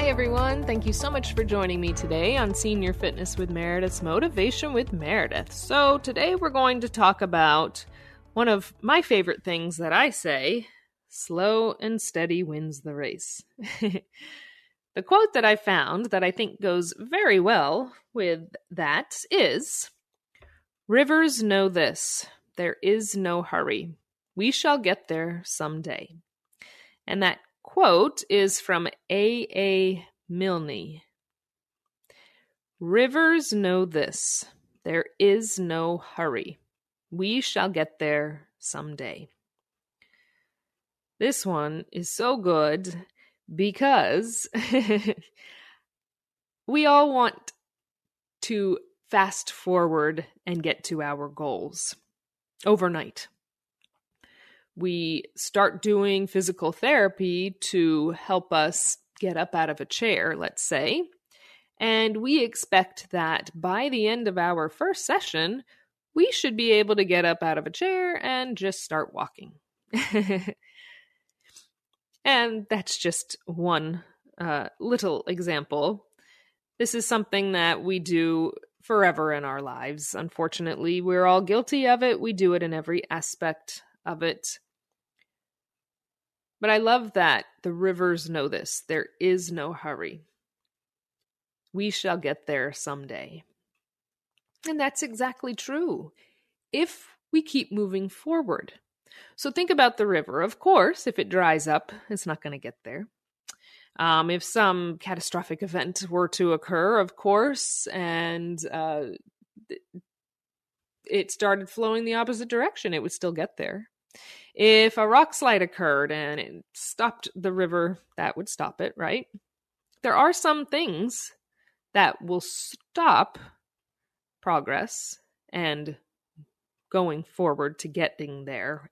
Hi, everyone. Thank you so much for joining me today on Senior Fitness with Meredith's Motivation with Meredith. So, today we're going to talk about one of my favorite things that I say slow and steady wins the race. the quote that I found that I think goes very well with that is Rivers know this there is no hurry. We shall get there someday. And that quote is from A. A. Milne. Rivers know this there is no hurry. We shall get there someday. This one is so good because we all want to fast forward and get to our goals overnight. We start doing physical therapy to help us get up out of a chair, let's say, and we expect that by the end of our first session, we should be able to get up out of a chair and just start walking. and that's just one uh, little example. This is something that we do forever in our lives. Unfortunately, we're all guilty of it. We do it in every aspect of it. But I love that the rivers know this. There is no hurry. We shall get there someday. And that's exactly true if we keep moving forward. So think about the river. Of course, if it dries up, it's not going to get there. Um, if some catastrophic event were to occur, of course, and uh, it started flowing the opposite direction, it would still get there. If a rock slide occurred and it stopped the river, that would stop it, right? There are some things that will stop progress and going forward to getting there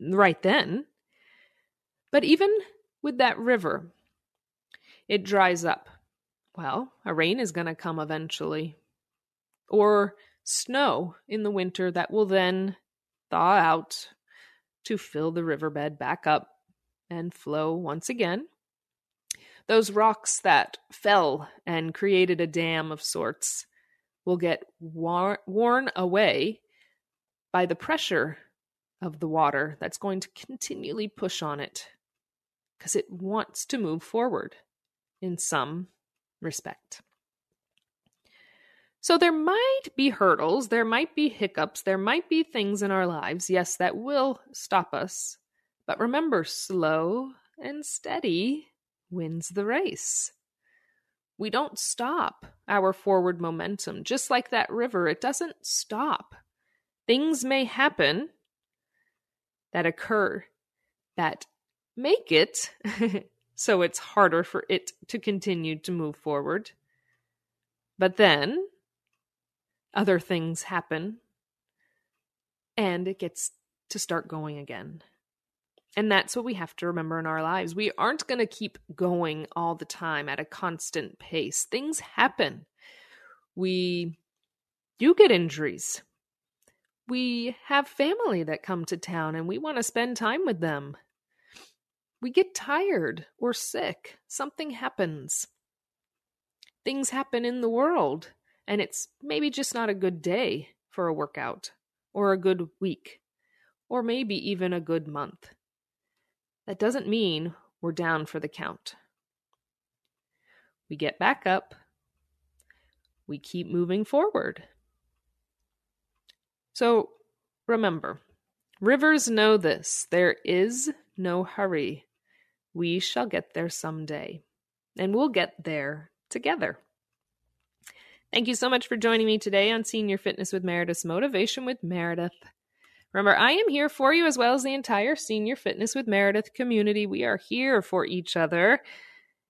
right then. But even with that river, it dries up. Well, a rain is going to come eventually. Or snow in the winter that will then thaw out to fill the riverbed back up and flow once again. Those rocks that fell and created a dam of sorts will get war- worn away by the pressure of the water that's going to continually push on it because it wants to move forward in some respect. So there might be hurdles, there might be hiccups, there might be things in our lives, yes, that will stop us. But remember, slow and steady wins the race. We don't stop our forward momentum. Just like that river, it doesn't stop. Things may happen that occur that make it so it's harder for it to continue to move forward. But then other things happen and it gets to start going again. And that's what we have to remember in our lives. We aren't going to keep going all the time at a constant pace. Things happen. We do get injuries we have family that come to town and we want to spend time with them. We get tired or sick. Something happens. Things happen in the world, and it's maybe just not a good day for a workout, or a good week, or maybe even a good month. That doesn't mean we're down for the count. We get back up, we keep moving forward. So remember, rivers know this there is no hurry. We shall get there someday, and we'll get there together. Thank you so much for joining me today on Senior Fitness with Meredith's Motivation with Meredith. Remember, I am here for you as well as the entire Senior Fitness with Meredith community. We are here for each other.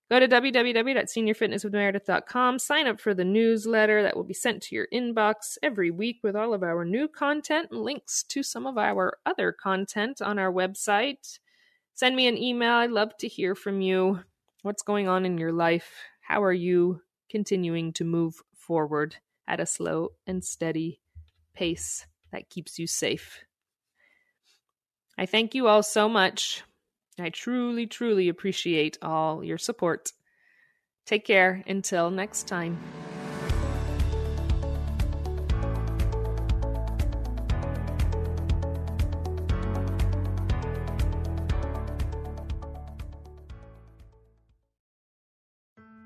Go to www.seniorfitnesswithmeredith.com, sign up for the newsletter that will be sent to your inbox every week with all of our new content and links to some of our other content on our website. Send me an email. I'd love to hear from you. What's going on in your life? How are you continuing to move forward at a slow and steady pace that keeps you safe? I thank you all so much I truly, truly appreciate all your support. Take care. Until next time.